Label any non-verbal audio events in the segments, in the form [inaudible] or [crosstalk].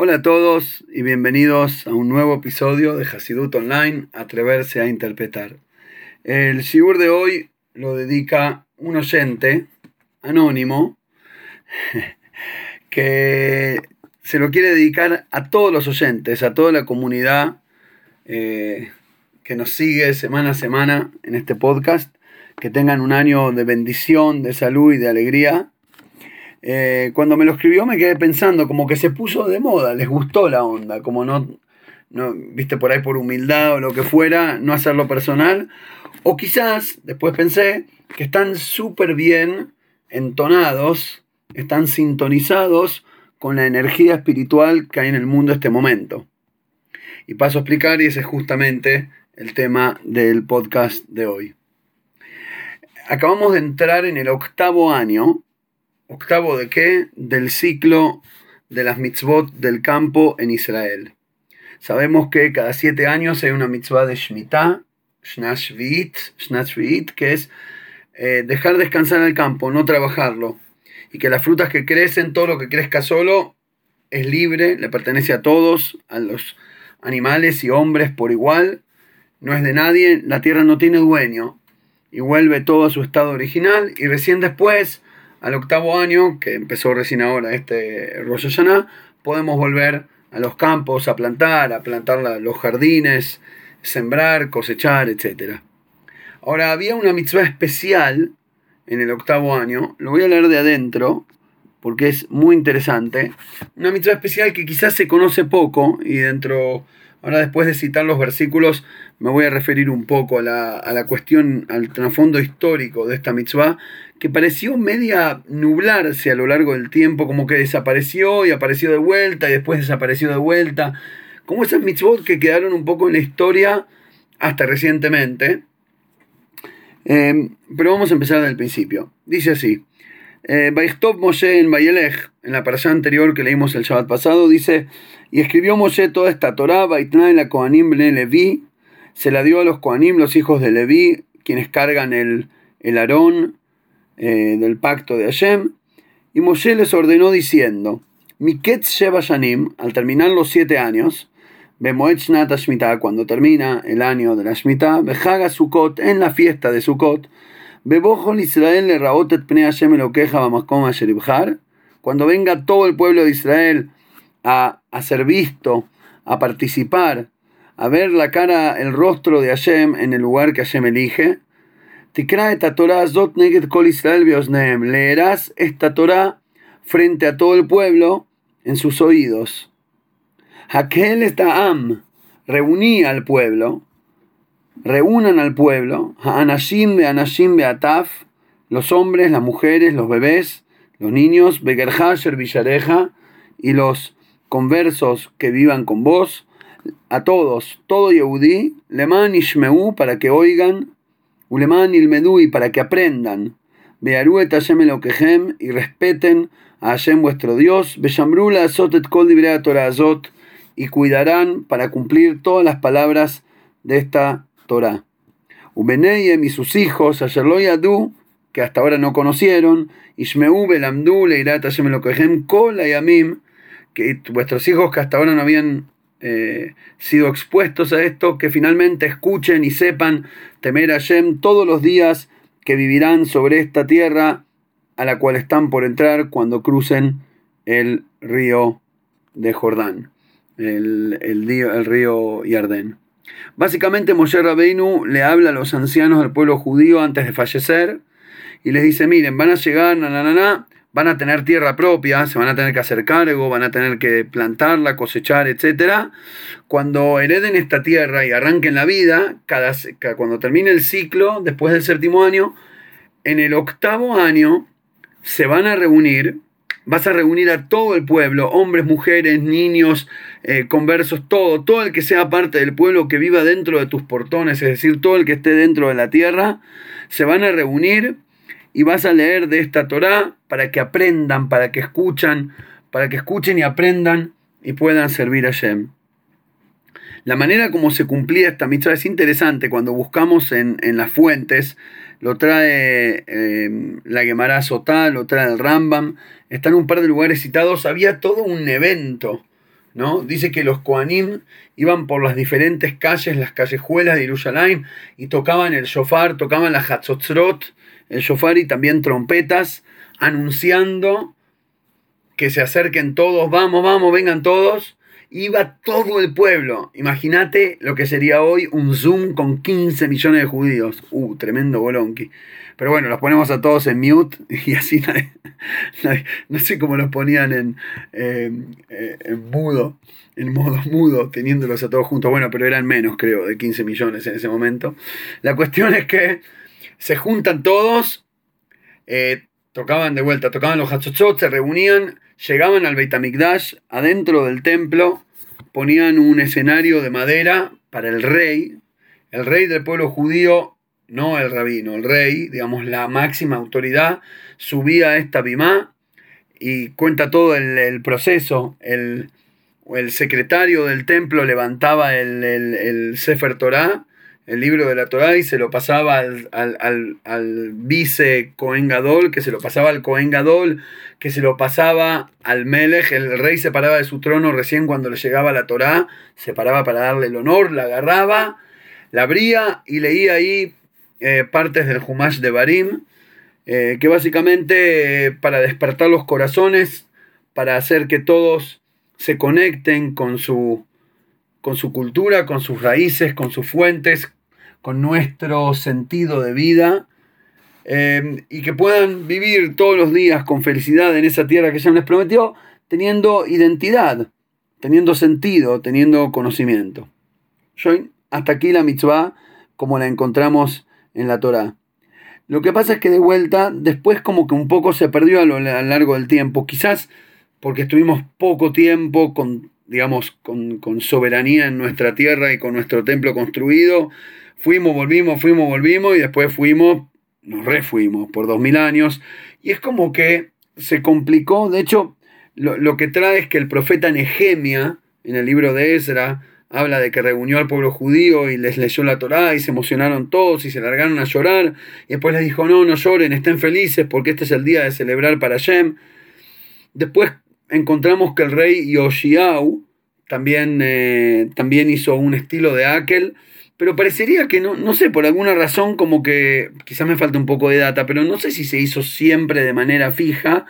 Hola a todos y bienvenidos a un nuevo episodio de Hasidut Online, Atreverse a Interpretar. El Shigur de hoy lo dedica un oyente anónimo [laughs] que se lo quiere dedicar a todos los oyentes, a toda la comunidad eh, que nos sigue semana a semana en este podcast, que tengan un año de bendición, de salud y de alegría eh, cuando me lo escribió me quedé pensando, como que se puso de moda, les gustó la onda, como no, no, viste por ahí por humildad o lo que fuera, no hacerlo personal. O quizás, después pensé, que están súper bien entonados, están sintonizados con la energía espiritual que hay en el mundo este momento. Y paso a explicar, y ese es justamente el tema del podcast de hoy. Acabamos de entrar en el octavo año ¿Octavo de qué? Del ciclo de las mitzvot del campo en Israel. Sabemos que cada siete años hay una mitzvah de Shemitah, Shnashvit, que es eh, dejar descansar el campo, no trabajarlo. Y que las frutas que crecen, todo lo que crezca solo, es libre, le pertenece a todos, a los animales y hombres por igual, no es de nadie, la tierra no tiene dueño. Y vuelve todo a su estado original y recién después al octavo año, que empezó recién ahora este Rosh podemos volver a los campos a plantar, a plantar los jardines, sembrar, cosechar, etc. Ahora, había una mitzvah especial en el octavo año, lo voy a leer de adentro, porque es muy interesante. Una mitzvah especial que quizás se conoce poco y dentro Ahora después de citar los versículos me voy a referir un poco a la, cuestión, al trasfondo histórico de esta mitzvah, que pareció media nublarse a lo largo del tiempo, como que desapareció y apareció de vuelta y después desapareció de vuelta, como esas mitzvot que quedaron un poco en la historia hasta recientemente. Eh, pero vamos a empezar desde el principio. Dice así. Eh, Moshe en Bayelech, en la parasha anterior que leímos el Shabbat pasado, dice, y escribió Moshe toda esta Torah, Baitna la Kohanim ben Levi, se la dio a los Kohanim, los hijos de Levi, quienes cargan el, el arón eh, del pacto de Hashem, y Moshe les ordenó diciendo, Miket Sheva Shanim, al terminar los siete años, Bemoet Shnat cuando termina el año de la Shemitah, Behaga Sukkot, en la fiesta de Sukkot, Israel le cuando venga todo el pueblo de Israel a, ser visto, a participar, a ver la cara, el rostro de Hashem en el lugar que Hashem elige, leerás esta Torah frente a todo el pueblo en sus oídos. Aquel está am, reunía al pueblo, reúnan al pueblo, Anashim de Anashim Beataf, los hombres, las mujeres, los bebés, los niños, Begerhasher Villareja, y los conversos que vivan con vos, a todos, todo Yehudí, Leman Ishmeu, para que oigan, Uleman Ilmedui, para que aprendan, Bearuet Hashem Elokehem, y respeten a Hashem vuestro Dios, Beshambrula Azotet Kol Torah Azot, y cuidarán para cumplir todas las palabras de esta Torah. Ubeneyem y sus hijos, Adu, que hasta ahora no conocieron, Ishmeu Belamdu, Leirat Hashem Elokehem, Kol que vuestros hijos que hasta ahora no habían eh, sido expuestos a esto, que finalmente escuchen y sepan temer a Hashem todos los días que vivirán sobre esta tierra a la cual están por entrar cuando crucen el río de Jordán, el, el, el río Yardén. Básicamente Moshe Rabbeinu le habla a los ancianos del pueblo judío antes de fallecer y les dice, miren, van a llegar, na, van a tener tierra propia, se van a tener que hacer cargo, van a tener que plantarla, cosechar, etc. Cuando hereden esta tierra y arranquen la vida, cada, cuando termine el ciclo, después del séptimo año, en el octavo año se van a reunir Vas a reunir a todo el pueblo, hombres, mujeres, niños, eh, conversos, todo, todo el que sea parte del pueblo que viva dentro de tus portones, es decir, todo el que esté dentro de la tierra, se van a reunir y vas a leer de esta Torá para que aprendan, para que escuchan, para que escuchen y aprendan y puedan servir a Shem. La manera como se cumplía esta mitzvah es interesante cuando buscamos en, las fuentes, lo trae eh, la Gemara Sotá, lo trae el Rambam, están un par de lugares citados, había todo un evento, ¿no? Dice que los Koanim iban por las diferentes calles, las callejuelas de Jerusalén y tocaban el shofar, tocaban la hatzotzrot, el shofar y también trompetas, anunciando que se acerquen todos, vamos, vamos, vengan todos. Iba todo el pueblo. Imagínate lo que sería hoy un Zoom con 15 millones de judíos. Uh, tremendo bolonqui. Pero bueno, los ponemos a todos en mute [laughs] y así no sé cómo los ponían en, en mudo, en modo mudo, teniéndolos a todos juntos. Bueno, pero eran menos, creo, de 15 millones en ese momento. La cuestión es que se juntan todos, eh, tocaban de vuelta, tocaban los hatzotzot, se reunían, llegaban al Beit HaMikdash, adentro del templo, ponían un escenario de madera para el rey, el rey del pueblo judío no el rabino, el rey, digamos, la máxima autoridad, subía a esta bimá y cuenta todo el, proceso. El, el, secretario del templo levantaba el, el, Sefer Torah, el libro de la Torah, y se lo pasaba al, al, vice Cohen Gadol, que se lo pasaba al Cohen Gadol, que se lo pasaba al Melech. El rey se paraba de su trono recién cuando le llegaba la Torah, se paraba para darle el honor, la agarraba, la abría y leía ahí eh, partes del Humash de Barim, eh, que básicamente eh, para despertar los corazones, para hacer que todos se conecten con su, con su cultura, con sus raíces, con sus fuentes, con nuestro sentido de vida. y que puedan vivir todos los días con felicidad en esa tierra que ya les prometió, teniendo identidad, teniendo sentido, teniendo conocimiento. hasta aquí la mitzvah, como la encontramos en la Torah. Lo que pasa es que de vuelta, después como que un poco se perdió a lo largo del tiempo, quizás porque estuvimos poco tiempo con, digamos, con, con soberanía en nuestra tierra y con nuestro templo construido, fuimos, volvimos, fuimos, volvimos y después fuimos, nos refuimos por dos mil años y es como que se complicó, de hecho, lo, lo que trae es que el profeta Nehemia, en el libro de Ezra, habla de que reunió al pueblo judío y les leyó la Torá y se emocionaron todos y se largaron a llorar. Y después les dijo, no, no lloren, estén felices porque este es el día de celebrar para Shem. Después encontramos que el rey Yoshiau también, eh, también hizo un estilo de Akel, pero parecería que no, no sé, por alguna razón como que quizás me falta un poco de data, pero no sé si se hizo siempre de manera fija.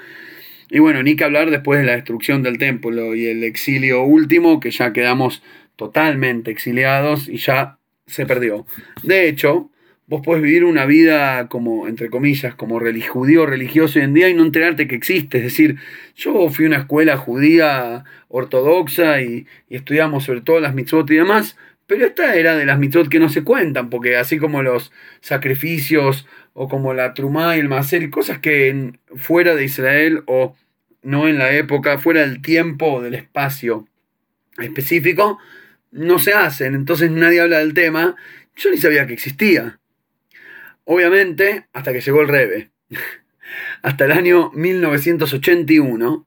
Y bueno, ni que hablar después de la destrucción del templo y el exilio último, que ya quedamos totalmente exiliados y ya se perdió. De hecho, vos podés vivir una vida como, entre comillas, como judío religioso hoy en día y no enterarte que existe. Es decir, yo fui a una escuela judía ortodoxa y, estudiamos sobre todo las mitzvot y demás, pero esta era de las mitzvot que no se cuentan, porque así como los sacrificios o como la trumá y el maser cosas que fuera de Israel o no en la época, fuera del tiempo o del espacio específico, no se hacen, entonces nadie habla del tema. Yo ni sabía que existía. Obviamente, hasta que llegó el Rebe. [laughs] hasta el año 1981.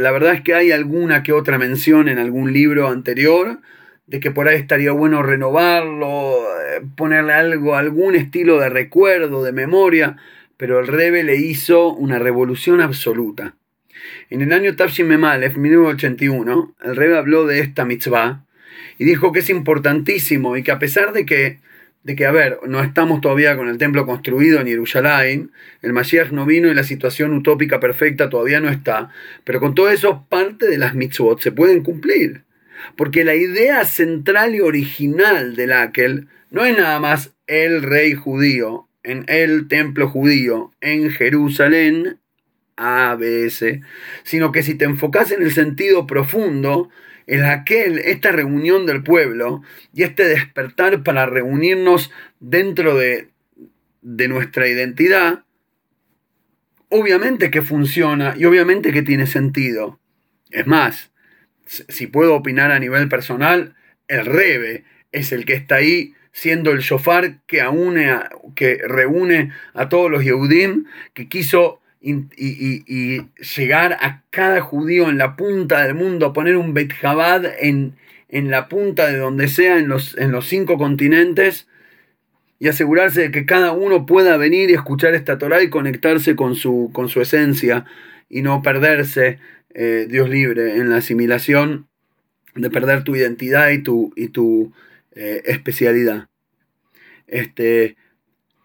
la verdad es que hay alguna que otra mención en algún libro anterior de que por ahí estaría bueno renovarlo, eh, ponerle algo, algún estilo de recuerdo, de memoria, pero el Rebe le hizo una revolución absoluta. En el año Tafshin Memalef, 1981, el Rebe habló de esta mitzvah y dijo que es importantísimo y que a pesar de que, de que, a ver, no estamos todavía con el templo construido en Jerusalén, el Mashiach no vino y la situación utópica perfecta todavía no está, pero con todo eso parte de las mitzvot se pueden cumplir. Porque la idea central y original del Akel no es nada más el rey judío en el templo judío en Jerusalén, A-B-S, sino que si te enfocas en el sentido profundo, en aquel, esta reunión del pueblo y este despertar para reunirnos dentro de, de nuestra identidad, obviamente que funciona y obviamente que tiene sentido. Es más, si puedo opinar a nivel personal, el Rebe es el que está ahí siendo el shofar que, que reúne a todos los Yehudim, que quiso y, llegar a cada judío en la punta del mundo, poner un Beit Chabad en, en la punta de donde sea, en los, en los cinco continentes, y asegurarse de que cada uno pueda venir y escuchar esta Torah y conectarse con su, con su esencia y no perderse, eh, Dios libre, en la asimilación de perder tu identidad y tu, y tu eh, especialidad. Este,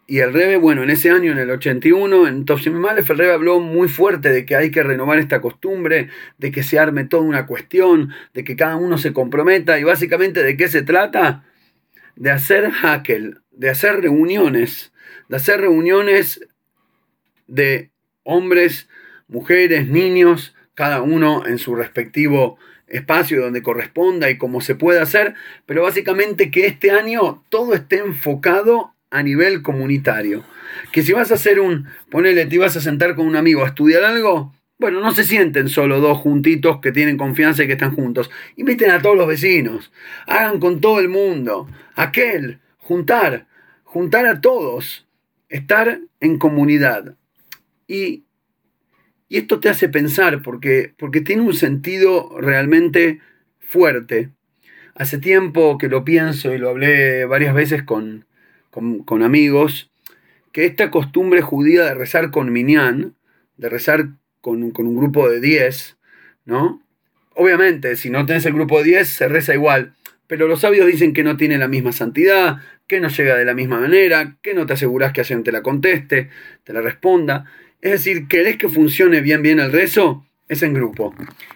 y el Rebe, bueno, en ese año, en el 81, en Topsimalef, el Rebe habló muy fuerte de que hay que renovar esta costumbre, de que se arme toda una cuestión, de que cada uno se comprometa. Y básicamente, ¿de qué se trata? De hacer hackel, de hacer reuniones, de hacer reuniones de hombres, mujeres, niños, cada uno en su respectivo espacio donde corresponda y como se pueda hacer, pero básicamente que este año todo esté enfocado a nivel comunitario. Que si vas a hacer un, ponele, te vas a sentar con un amigo a estudiar algo, bueno, no se sienten solo dos juntitos que tienen confianza y que están juntos. Inviten a todos los vecinos, hagan con todo el mundo, aquel, juntar, juntar a todos, estar en comunidad. Y y esto te hace pensar porque, porque tiene un sentido realmente fuerte. Hace tiempo que lo pienso y lo hablé varias veces con, con, amigos, que esta costumbre judía de rezar con Minyan, de rezar con, con un grupo de 10, ¿no? Obviamente, si no tenés el grupo de 10, se reza igual. Pero los sabios dicen que no tiene la misma santidad, que no llega de la misma manera, que no te aseguras que alguien te la conteste, te la responda. Es decir, ¿querés que funcione bien bien el rezo? Es en grupo.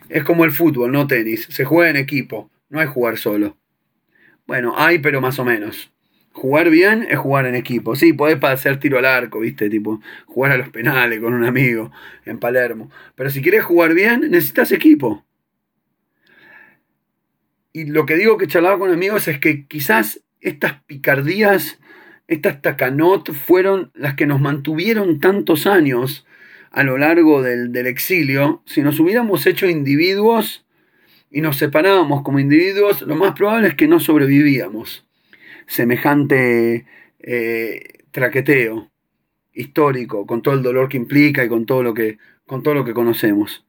Es como el fútbol, no tenis. Se juega en equipo, no hay jugar solo. Bueno, hay, pero más o menos. Jugar bien es jugar en equipo. Sí, podés hacer tiro al arco, ¿viste? Tipo, jugar a los penales con un amigo en Palermo. Pero si querés jugar bien, necesitas equipo. Y lo que digo que charlaba con amigos es que quizás estas picardías estas tacanot fueron las que nos mantuvieron tantos años a lo largo del, exilio. Si nos hubiéramos hecho individuos y nos separábamos como individuos, lo más probable es que no sobrevivíamos. Semejante eh, traqueteo histórico, con todo el dolor que implica y con todo lo que, con todo lo que conocemos.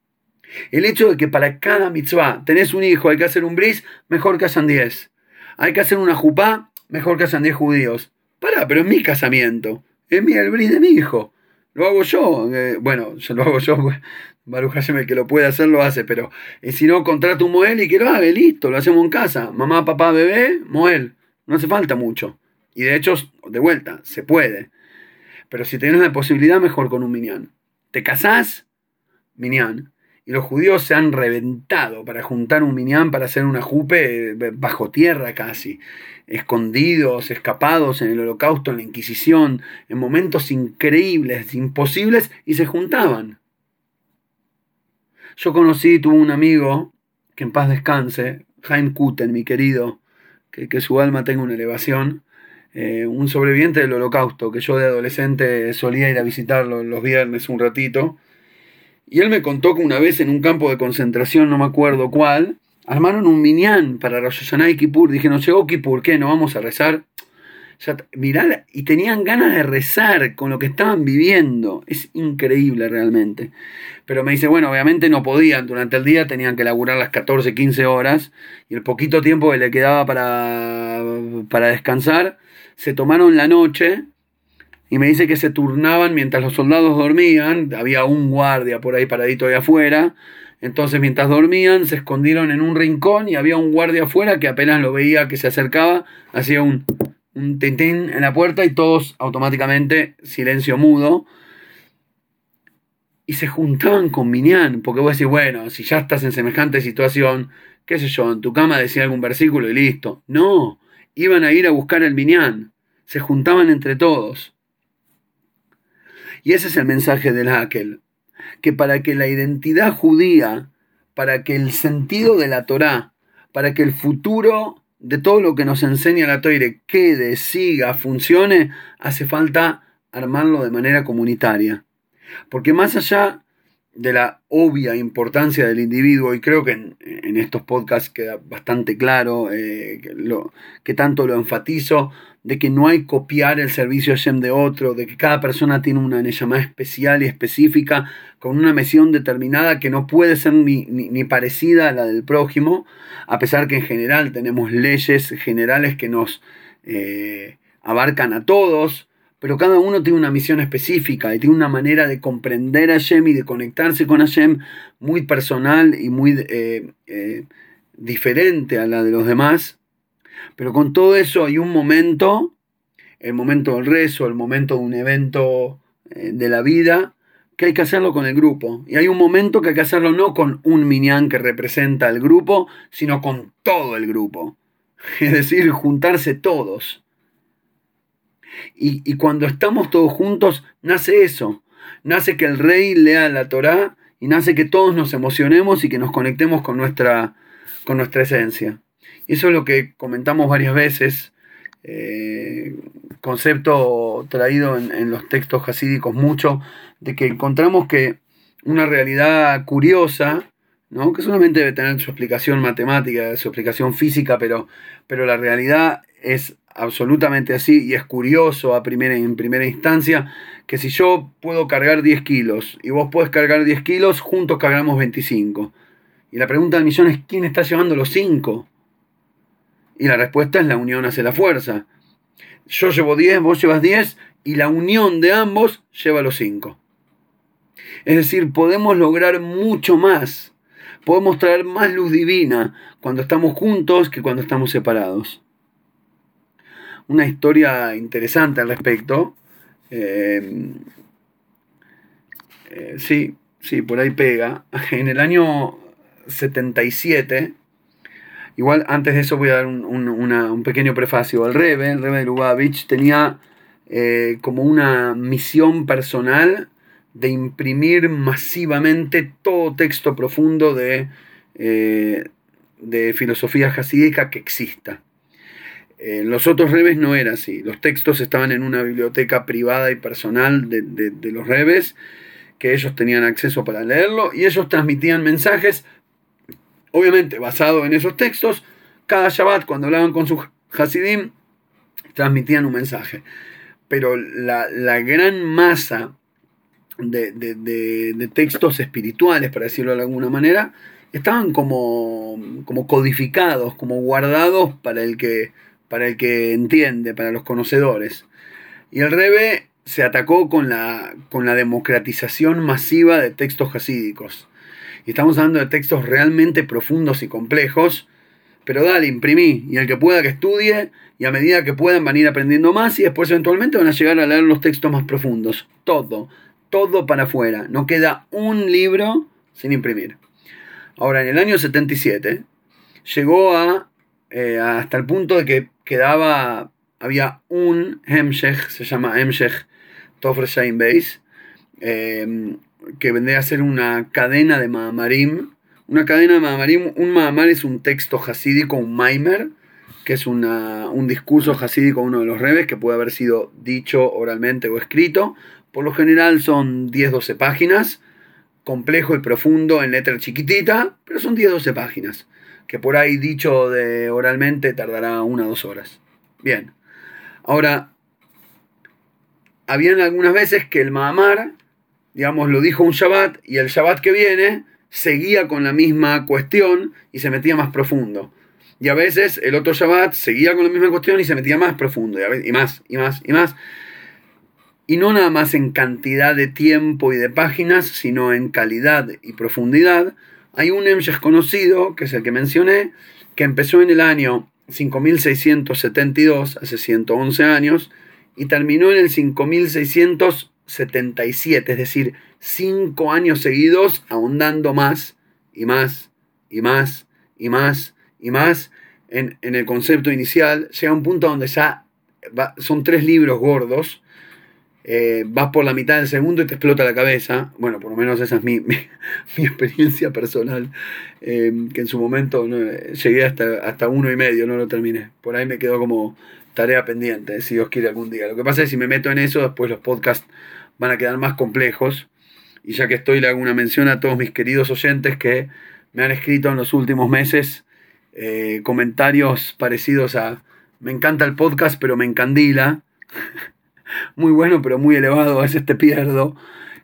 El hecho de que para cada mitzvah tenés un hijo, hay que hacer un bris, mejor que hayan 10. Hay que hacer una jupá, mejor que hayan 10 judíos. Pará, pero es mi casamiento. Es mi, el de mi hijo. Lo hago yo. Eh, bueno, [laughs] yo lo hago yo. Baruch el que lo puede hacer, lo hace. Pero eh, si no, contrato un Moel y que lo haga, listo, lo hacemos en casa. Mamá, papá, bebé, Moel. No hace falta mucho. Y de hecho, de vuelta, se puede. Pero si tenés la posibilidad, mejor con un Minyan. ¿Te casás? Minyan. Y los judíos se han reventado para juntar un minyan para hacer una jupe eh, bajo tierra casi, escondidos, escapados en el holocausto, en la Inquisición, en momentos increíbles, imposibles, y se juntaban. Yo conocí, tuve un amigo, que en paz descanse, Jaime Kuten, mi querido, que, su alma tenga una elevación, eh, un sobreviviente del holocausto, que yo de adolescente solía ir a visitarlo los viernes un ratito, y él me contó que una vez en un campo de concentración, no me acuerdo cuál, armaron un minyan para Rosh Hashanah y Kippur. Dije, no llegó Kippur, ¿qué? ¿No vamos a rezar? Mirá, y tenían ganas de rezar con lo que estaban viviendo. Es increíble realmente. Pero me dice, bueno, obviamente no podían. Durante el día tenían que laburar las 14, 15 horas. Y el poquito tiempo que le quedaba para, para descansar, se tomaron la noche y me dice que se turnaban mientras los soldados dormían, había un guardia por ahí paradito ahí afuera, entonces mientras dormían se escondieron en un rincón y había un guardia afuera que apenas lo veía que se acercaba, hacía un, un tintín en la puerta y todos automáticamente silencio mudo. Y se juntaban con Minyan, porque vos decís, bueno, si ya estás en semejante situación, qué sé yo, en tu cama decía algún versículo y listo. No, iban a ir a buscar el Minyan, se juntaban entre todos. Y ese es el mensaje del Hakel, que para que la identidad judía, para que el sentido de la Torá, para que el futuro de todo lo que nos enseña la Toire quede, siga, funcione, hace falta armarlo de manera comunitaria. Porque más allá de la obvia importancia del individuo, y creo que en, estos podcasts queda bastante claro eh, lo, que tanto lo enfatizo, de que no hay copiar el servicio Hashem de otro, de que cada persona tiene una llamada especial y específica, con una misión determinada que no puede ser ni, ni, parecida a la del prójimo, a pesar que en general tenemos leyes generales que nos eh, abarcan a todos, pero cada uno tiene una misión específica y tiene una manera de comprender a Hashem y de conectarse con Hashem muy personal y muy... Eh, eh, diferente a la de los demás, pero con todo eso hay un momento, el momento del rezo, el momento de un evento eh, de la vida, que hay que hacerlo con el grupo. Y hay un momento que hay que hacerlo no con un minyan que representa al grupo, sino con todo el grupo. [laughs] Es decir, juntarse todos. Y, y, cuando estamos todos juntos, nace eso. Nace que el rey lea la Torá y nace que todos nos emocionemos y que nos conectemos con nuestra, con nuestra esencia. Y eso es lo que comentamos varias veces, eh, concepto traído en, en, los textos jasídicos mucho, de que encontramos que una realidad curiosa, ¿no? que solamente debe tener su explicación matemática, su explicación física, pero, pero la realidad es absolutamente así y es curioso a primera, en primera instancia que si yo puedo cargar 10 kilos y vos podés cargar 10 kilos, juntos cargamos 25. Y la pregunta del millón es, ¿quién está llevando los 5? Y la respuesta es la unión hace la fuerza. Yo llevo 10, vos llevas 10 y la unión de ambos lleva los 5. Es decir, podemos lograr mucho más. Podemos traer más luz divina cuando estamos juntos que cuando estamos separados una historia interesante al respecto. Eh, eh, sí, sí, por ahí pega. En el año 77, igual antes de eso voy a dar un, pequeño prefacio. El Rebe, el Rebe de Lubavitch, tenía eh, como una misión personal de imprimir masivamente todo texto profundo de, de filosofía jasídica que exista. Eh, los otros rebes no era así. Los textos estaban en una biblioteca privada y personal de, los rebes, que ellos tenían acceso para leerlo, y ellos transmitían mensajes, obviamente basado en esos textos. Cada Shabbat, cuando hablaban con sus Hasidim, transmitían un mensaje. Pero la, gran masa de, textos espirituales, para decirlo de alguna manera, estaban como, como codificados, como guardados para el que para el que entiende, para los conocedores. Y el Rebe se atacó con la, con la democratización masiva de textos hasídicos. Y estamos hablando de textos realmente profundos y complejos, pero dale, imprimí, y el que pueda que estudie, y a medida que puedan van a ir aprendiendo más, y después eventualmente van a llegar a leer los textos más profundos. Todo, todo para afuera. No queda un libro sin imprimir. Ahora, en el año 77, llegó a, eh, hasta el punto de que quedaba, había un Hemshech, se llama Hemshech Tofre em, que vendría a ser una cadena de Mahamarim. Una cadena de Mahamarim, un Mahamar es un texto hasídico, un Maimer, que es un discurso hasídico uno de los rebes que puede haber sido dicho oralmente o escrito. Por lo general son 10-12 páginas, complejo y profundo en letra chiquitita, pero son 10-12 páginas que por ahí dicho de oralmente tardará una o dos horas. Bien. Ahora, habían algunas veces que el Mahamar, digamos, lo dijo un Shabbat y el Shabbat que viene seguía con la misma cuestión y se metía más profundo. Y a veces el otro Shabbat seguía con la misma cuestión y se metía más profundo, y, más, y más, y más. Y no nada más en cantidad de tiempo y de páginas, sino en calidad y profundidad, hay un Emshesh conocido, que es el que mencioné, que empezó en el año 5672, hace 111 años, y terminó en el 5677, es decir, cinco años seguidos ahondando más y más y más y más y más en, el concepto inicial. Llega un punto donde ya son tres libros gordos eh, vas por la mitad del segundo y te explota la cabeza. Bueno, por lo menos esa es mi, [laughs] experiencia personal, eh, que en su momento llegué hasta, hasta uno y medio, no lo terminé. Por ahí me quedó como tarea pendiente, si Dios quiere algún día. Lo que pasa es que si me meto en eso, después los podcasts van a quedar más complejos. Y ya que estoy, le hago una mención a todos mis queridos oyentes que me han escrito en los últimos meses eh, comentarios parecidos a me encanta el podcast, pero me encandila. [laughs] muy bueno, pero muy elevado, a veces te pierdo.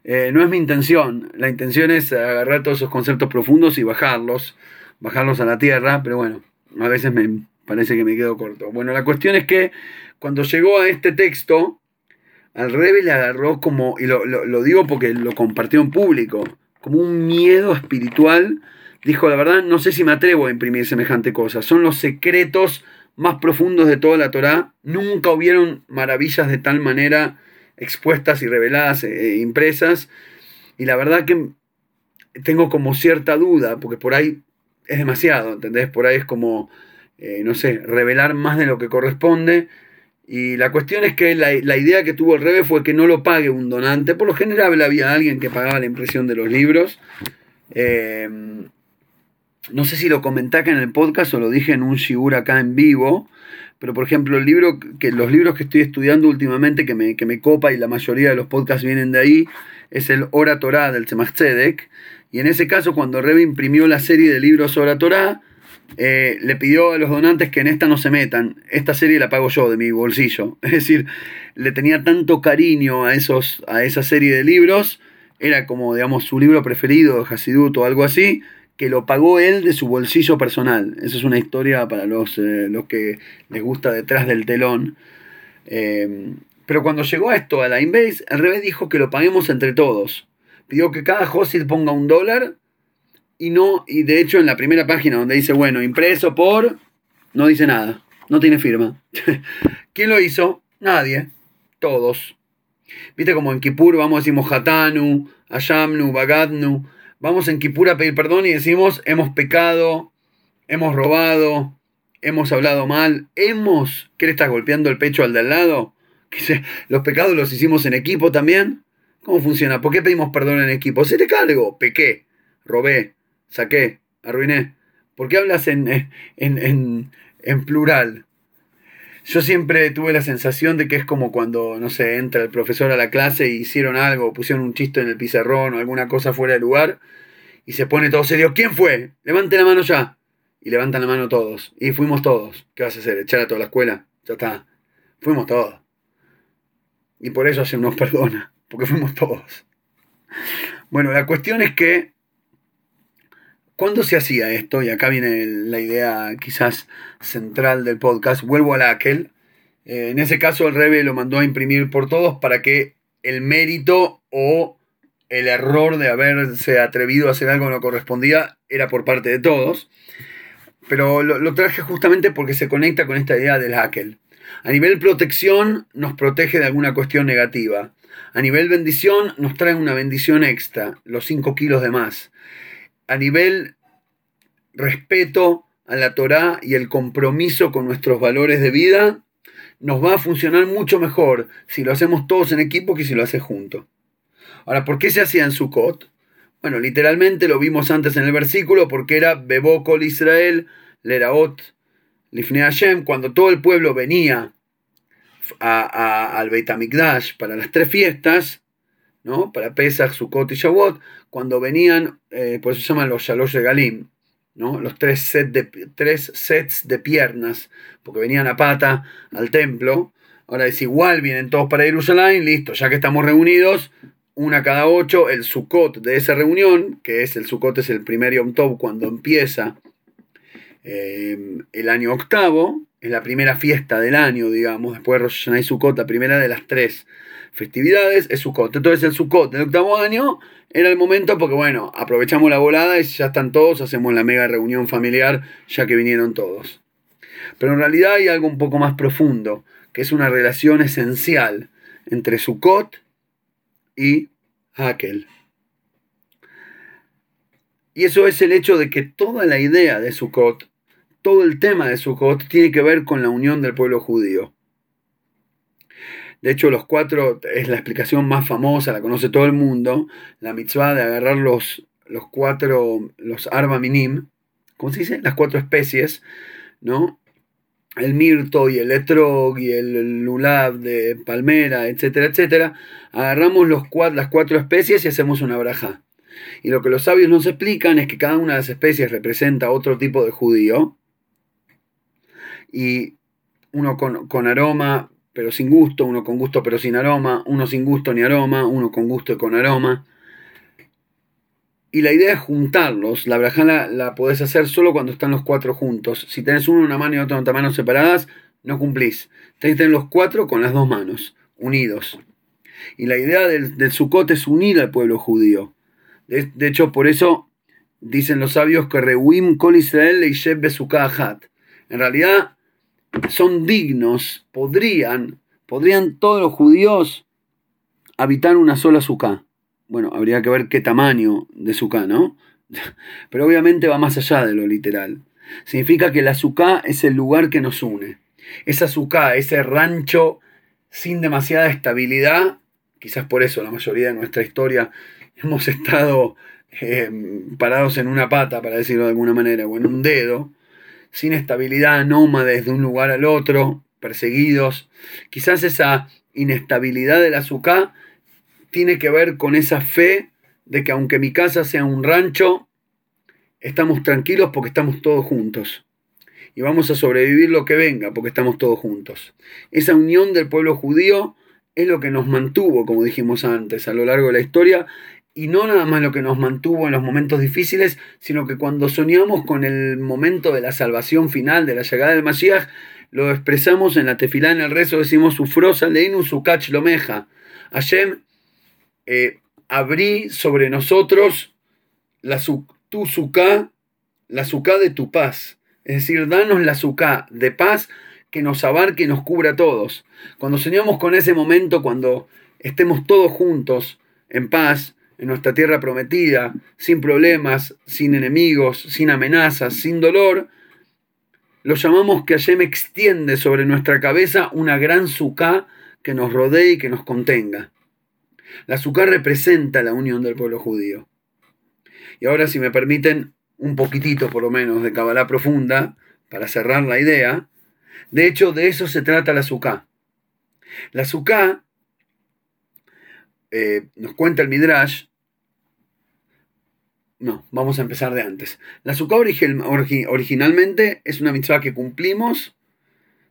Eh, no es mi intención, la intención es agarrar todos esos conceptos profundos y bajarlos, bajarlos a la tierra, pero bueno, a veces me parece que me quedo corto. Bueno, la cuestión es que cuando llegó a este texto, al Rebe le agarró como, y lo, lo digo porque lo compartió en público, como un miedo espiritual dijo, la verdad, no sé si me atrevo a imprimir semejante cosa. Son los secretos más profundos de toda la Torá. Nunca hubieron maravillas de tal manera expuestas y reveladas, e impresas. Y la verdad que tengo como cierta duda, porque por ahí es demasiado, ¿entendés? Por ahí es como, eh, no sé, revelar más de lo que corresponde. Y la cuestión es que la, idea que tuvo el Rebe fue que no lo pague un donante. Por lo general había alguien que pagaba la impresión de los libros. Eh, no sé si lo comenté acá en el podcast o lo dije en un Shigur acá en vivo. Pero por ejemplo, el libro que, los libros que estoy estudiando últimamente, que me, que me copa y la mayoría de los podcasts vienen de ahí, es el Ora Torah del Tzemach Tzedek. Y en ese caso, cuando Rebe imprimió la serie de libros Ora Torah, eh, le pidió a los donantes que en esta no se metan. Esta serie la pago yo de mi bolsillo. [laughs] Es decir, le tenía tanto cariño a, esos, a esa serie de libros. Era como, digamos, su libro preferido Hasidut o algo así, que lo pagó él de su bolsillo personal. Esa es una historia para los, eh, los que les gusta detrás del telón. Eh, pero cuando llegó esto, a la Inbase, el revés dijo que lo paguemos entre todos. Pidió que cada Josid ponga un dólar y no, y de hecho en la primera página donde dice, bueno, impreso por, no dice nada, no tiene firma. [laughs] ¿Quién lo hizo? Nadie, todos. Viste como en Kippur vamos decimos Hatanu, Ayamnu, Bagadnu. Vamos en Kippur a pedir perdón y decimos hemos pecado, hemos robado, hemos hablado mal, hemos. ¿Qué le estás golpeando el pecho al de al lado? [laughs] ¿Los pecados los hicimos en equipo también? ¿Cómo funciona? ¿Por qué pedimos perdón en equipo? Se te cargo, pequé, robé, saqué, arruiné. ¿Por qué hablas en, en, en, plural? Yo siempre tuve la sensación de que es como cuando, no sé, entra el profesor a la clase y hicieron algo, pusieron un chiste en el pizarrón o alguna cosa fuera de lugar y se pone todo serio. ¿Quién fue? Levante la mano ya. Y levantan la mano todos. Y fuimos todos. ¿Qué vas a hacer? ¿Echar a toda la escuela? Ya está. Fuimos todos. Y por eso se nos perdona. Porque fuimos todos. Bueno, la cuestión es que ¿Cuándo se hacía esto? Y acá viene la idea quizás central del podcast. Vuelvo a la aquel. Eh, en ese caso el Rebe lo mandó a imprimir por todos para que el mérito o el error de haberse atrevido a hacer algo que no correspondía era por parte de todos. Pero lo, traje justamente porque se conecta con esta idea del aquel. A nivel protección nos protege de alguna cuestión negativa. A nivel bendición nos trae una bendición extra, los 5 kilos de más a nivel respeto a la Torá y el compromiso con nuestros valores de vida, nos va a funcionar mucho mejor si lo hacemos todos en equipo que si lo hace junto. Ahora, ¿por qué se hacía en Sukkot? Bueno, literalmente lo vimos antes en el versículo, porque era Bebokol Israel, Leraot, Lifnei Hashem, cuando todo el pueblo venía al Beit HaMikdash para las tres fiestas, ¿no? Para Pesach, Sukkot y Shavuot, cuando venían, eh, por eso se llaman los Shalosh Regalim, ¿no? Los tres, de, tres sets de piernas, porque venían a pata al templo. Ahora es igual, vienen todos para Jerusalén, listo, ya que estamos reunidos, una cada ocho, el Sukkot de esa reunión, que es el Sukkot es el primer Yom Tov cuando empieza eh, el año octavo, es la primera fiesta del año, digamos, después de Rosh Hashanah y Sukkot, la primera de las tres festividades es Sukkot. Entonces el Sukkot del octavo año era el momento porque, bueno, aprovechamos la volada y ya están todos, hacemos la mega reunión familiar ya que vinieron todos. Pero en realidad hay algo un poco más profundo, que es una relación esencial entre Sukkot y Hakel. Y eso es el hecho de que toda la idea de Sukkot, todo el tema de Sukkot tiene que ver con la unión del pueblo judío. De hecho, los cuatro es la explicación más famosa, la conoce todo el mundo. La mitzvah de agarrar los, los cuatro, los arba minim, ¿cómo se dice? Las cuatro especies, ¿no? El mirto y el etrog y el lulav de palmera, etcétera, etcétera. Agarramos los, las cuatro especies y hacemos una braja. Y lo que los sabios nos explican es que cada una de las especies representa otro tipo de judío. Y uno con, con aroma pero sin gusto, uno con gusto pero sin aroma, uno sin gusto ni aroma, uno con gusto y con aroma. Y la idea es juntarlos. La brajana la podés hacer solo cuando están los cuatro juntos. Si tenés uno en una mano y otro en otra mano separadas, no cumplís. Tenés que tener los cuatro con las dos manos, unidos. Y la idea del, del Sukkot es unir al pueblo judío. De, hecho, por eso dicen los sabios que Reuim Kol Israel Leishev Besukahat. En realidad son dignos, podrían, podrían todos los judíos habitar una sola suká. Bueno, habría que ver qué tamaño de suká, ¿no? [laughs] Pero obviamente va más allá de lo literal. Significa que la suká es el lugar que nos une. Esa suká, ese rancho sin demasiada estabilidad, quizás por eso la mayoría de nuestra historia hemos estado eh, parados en una pata, para decirlo de alguna manera, o en un dedo, sin estabilidad, nómades de un lugar al otro, perseguidos. Quizás esa inestabilidad del azúcar tiene que ver con esa fe de que aunque mi casa sea un rancho, estamos tranquilos porque estamos todos juntos. Y vamos a sobrevivir lo que venga porque estamos todos juntos. Esa unión del pueblo judío es lo que nos mantuvo, como dijimos antes, a lo largo de la historia y no nada más lo que nos mantuvo en los momentos difíciles, sino que cuando soñamos con el momento de la salvación final, de la llegada del Mashiach, lo expresamos en la tefilá, en el rezo, decimos Ufrosa leinu sukach lomeja. Hashem, eh, abrí sobre nosotros la, tu suká, la suká de tu paz. Es decir, danos la suká de paz que nos abarque y nos cubra a todos. Cuando soñamos con ese momento, cuando estemos todos juntos, en paz, en nuestra tierra prometida, sin problemas, sin enemigos, sin amenazas, sin dolor, lo llamamos que Hashem extiende sobre nuestra cabeza una gran suká que nos rodee y que nos contenga. La suká representa la unión del pueblo judío. Y ahora, si me permiten, un poquitito por lo menos de Kabbalah profunda, para cerrar la idea. De hecho, de eso se trata la suká. La suká, eh, nos cuenta el Midrash, no, vamos a empezar de antes. La sukkah originalmente es una mitzvah que cumplimos.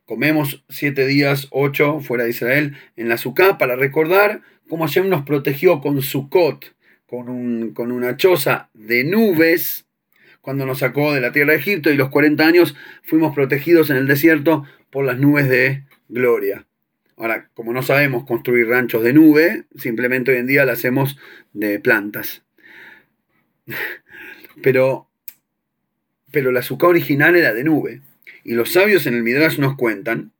Comemos siete días, ocho, fuera de Israel, en la sukkah para recordar cómo Hashem nos protegió con Sukkot, con, un, con una choza de nubes, cuando nos sacó de la tierra de Egipto y los 40 años fuimos protegidos en el desierto por las nubes de gloria. Ahora, como no sabemos construir ranchos de nube, simplemente hoy en día lo hacemos de plantas. [laughs] pero, pero la azúcar original era de nube. Y los sabios en el Midrash nos cuentan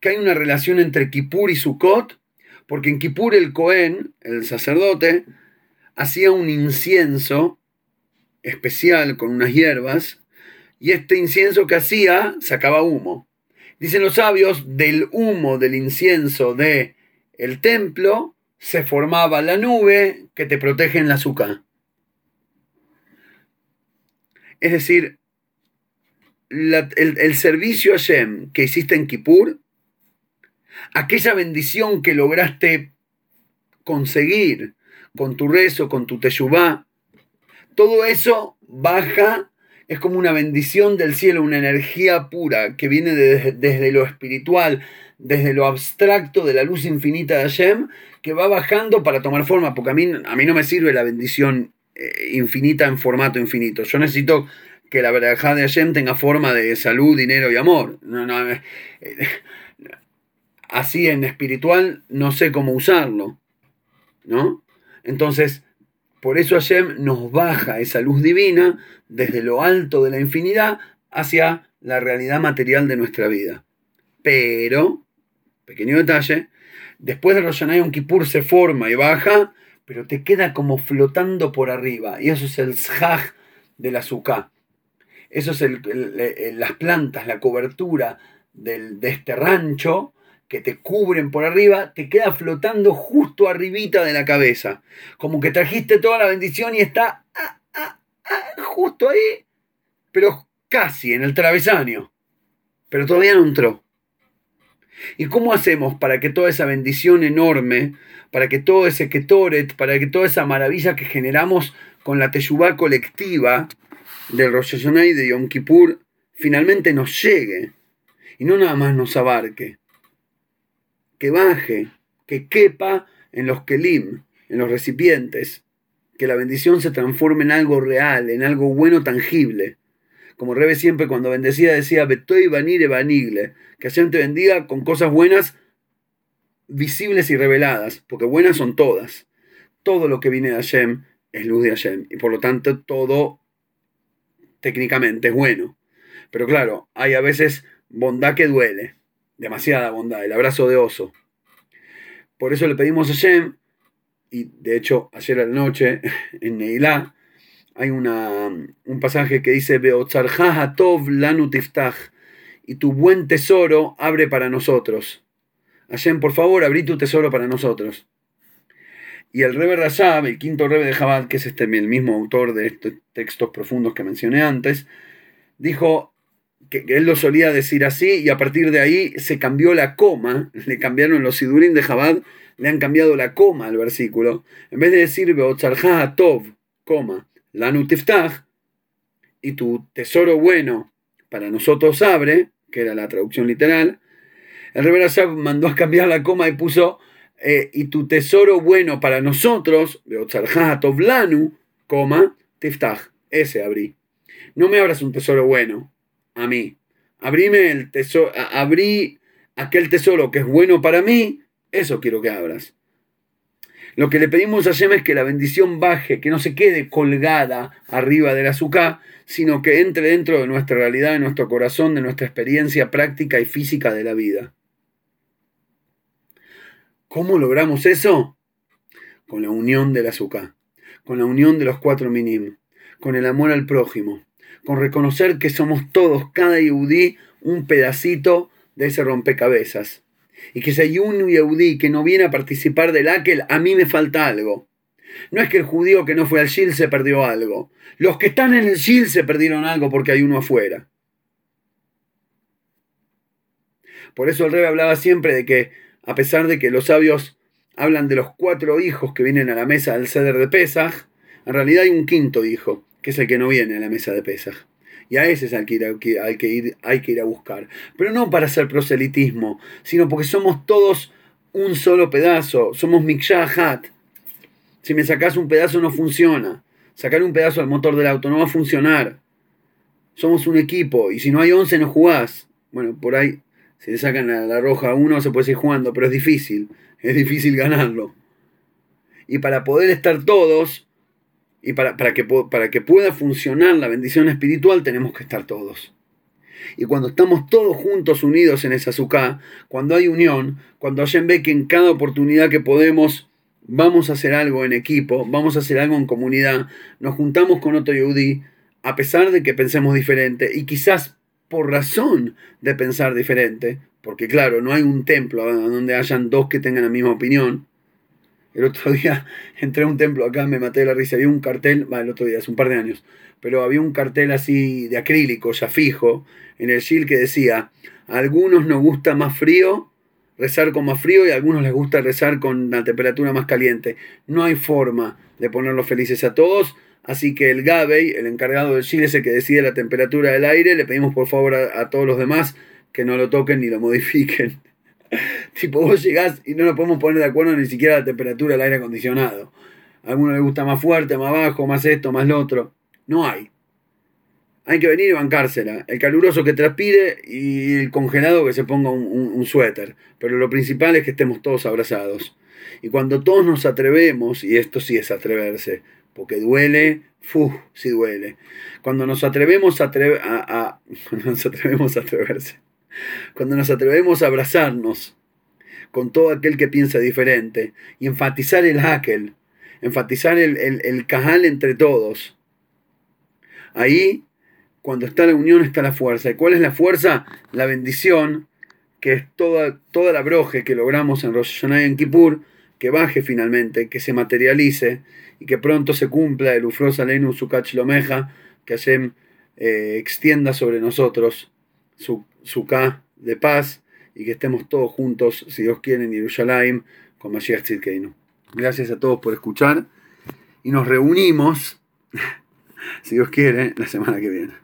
que hay una relación entre Kippur y Sukkot, porque en Kippur el Cohen, el sacerdote, hacía un incienso especial con unas hierbas, y este incienso que hacía sacaba humo. Dicen los sabios, del humo del incienso de el templo se formaba la nube que te protege en la azúcar. Es decir, el, servicio a Shem que hiciste en Kippur, aquella bendición que lograste conseguir con tu rezo, con tu teshuvah, todo eso baja, es como una bendición del cielo, una energía pura que viene desde lo espiritual, desde lo abstracto de la luz infinita de Hashem, que va bajando para tomar forma, porque a mí, a mí no me sirve la bendición eh, infinita en formato infinito. Yo necesito que la verdad de Hashem tenga forma de salud, dinero y amor. Eh, eh, así en espiritual no sé cómo usarlo. ¿No? Entonces, por eso Hashem nos baja esa luz divina desde lo alto de la infinidad hacia la realidad material de nuestra vida. Pero, pequeño detalle, después de Rosh Hashanah Kippur se forma y baja pero te queda como flotando por arriba. Y eso es el zhaj del azúcar. Eso es las plantas, la cobertura de este rancho que te cubren por arriba, te queda flotando justo arribita de la cabeza. Como que trajiste toda la bendición y está justo ahí, pero casi en el travesaño. Pero todavía no entró. ¿Y cómo hacemos para que toda esa bendición enorme, para que todo ese ketoret, para que toda esa maravilla que generamos con la teshuvá colectiva del Rosh de Yom Kippur, finalmente nos llegue y no nada más nos abarque? Que baje, que quepa en los kelim, en los recipientes, que la bendición se transforme en algo real, en algo bueno tangible como Rebe siempre cuando bendecía decía, Betoy Vanire Vanigle, que Hashem te bendiga con cosas buenas, visibles y reveladas, porque buenas son todas. Todo lo que viene de Hashem es luz de Hashem, y por lo tanto todo técnicamente es bueno. Pero claro, hay a veces bondad que duele, demasiada bondad, el abrazo de oso. Por eso le pedimos a Shem, y de hecho ayer a la noche [laughs] en Neilá hay una, un pasaje que dice, tov lanu tiftach, y tu buen tesoro abre para nosotros. Hashem, por favor, abrí tu tesoro para nosotros. Y el Rebe Rashab, el quinto Rebe de Jabal, que es este, el mismo autor de estos textos profundos que mencioné antes, dijo que, él lo solía decir así y a partir de ahí se cambió la coma, [laughs] le cambiaron los sidurim de Jabal, le han cambiado la coma al versículo. En vez de decir Tov, coma, Lanu y tu tesoro bueno para nosotros abre, que era la traducción literal, el Rashab mandó a cambiar la coma y puso eh, y tu tesoro bueno para nosotros, Lanu, coma, tiftach, ese abrí. No me abras un tesoro bueno a mí. Abrime el tesoro, abrí aquel tesoro que es bueno para mí, eso quiero que abras. Lo que le pedimos a Yem es que la bendición baje, que no se quede colgada arriba del azúcar, sino que entre dentro de nuestra realidad, de nuestro corazón, de nuestra experiencia práctica y física de la vida. ¿Cómo logramos eso? Con la unión del azúcar, con la unión de los cuatro minim, con el amor al prójimo, con reconocer que somos todos, cada yudí, un pedacito de ese rompecabezas. Y que si hay un yudí que no viene a participar del aquel, a mí me falta algo. No es que el judío que no fue al Shil se perdió algo. Los que están en el Shil se perdieron algo porque hay uno afuera. Por eso el rey hablaba siempre de que a pesar de que los sabios hablan de los cuatro hijos que vienen a la mesa del ceder de Pesaj, en realidad hay un quinto hijo, que es el que no viene a la mesa de Pesaj. Y a ese es al que, hay que ir, hay que ir a buscar. Pero no para hacer proselitismo, sino porque somos todos un solo pedazo. Somos Mikshahat. Si me sacas un pedazo no funciona. Sacar un pedazo al motor del auto no va a funcionar. Somos un equipo y si no hay 11 no jugás. Bueno, por ahí si le sacan la roja a uno se puede seguir jugando, pero es difícil, es difícil ganarlo. Y para poder estar todos, y para, para, que, para que pueda funcionar la bendición espiritual, tenemos que estar todos. Y cuando estamos todos juntos unidos en esa azúcar, cuando hay unión, cuando alguien ve que en cada oportunidad que podemos vamos a hacer algo en equipo, vamos a hacer algo en comunidad, nos juntamos con otro Yehudi, a pesar de que pensemos diferente, y quizás por razón de pensar diferente, porque claro, no hay un templo donde hayan dos que tengan la misma opinión. El otro [laughs] día entré a un templo acá, me maté de la risa, había un cartel, va, el otro día, hace un par de años, pero había un cartel así de acrílico, ya fijo, en el Gil que decía, a algunos nos gusta más frío, rezar con más frío y a algunos les gusta rezar con la temperatura más caliente. No hay forma de ponerlos felices a todos, Así que el Gabey, el encargado del Chile, ese que decide la temperatura del aire, le pedimos por favor a, todos los demás que no lo toquen ni lo modifiquen. [laughs] tipo, vos llegás y no nos podemos poner de acuerdo ni siquiera la temperatura del aire acondicionado. A alguno le gusta más fuerte, más bajo, más esto, más lo otro. No hay. Hay que venir y bancársela. El caluroso que transpire y el congelado que se ponga un, un suéter. Pero lo principal es que estemos todos abrazados. Y cuando todos nos atrevemos, y esto sí es atreverse, porque duele, ¡fu! sí duele. Cuando nos atrevemos a, a, [laughs] nos atrevemos a atreverse, cuando nos atrevemos a abrazarnos con todo aquel que piensa diferente y enfatizar el hakel, enfatizar el, el, el cajal entre todos, ahí, cuando está la unión, está la fuerza. ¿Y cuál es la fuerza? La bendición, que es toda, toda la broje que logramos en Rosh Hashanah y en Kippur, que baje finalmente, que se materialice y que pronto se cumpla el Ufros Aleinu Sukach Lomeja, que Hashem eh, extienda sobre nosotros su Suká de paz y que estemos todos juntos, si Dios quiere, en Yerushalayim con Mashiach Tzidkeinu. Gracias a todos por escuchar y nos reunimos, [laughs] si Dios quiere, la semana que viene.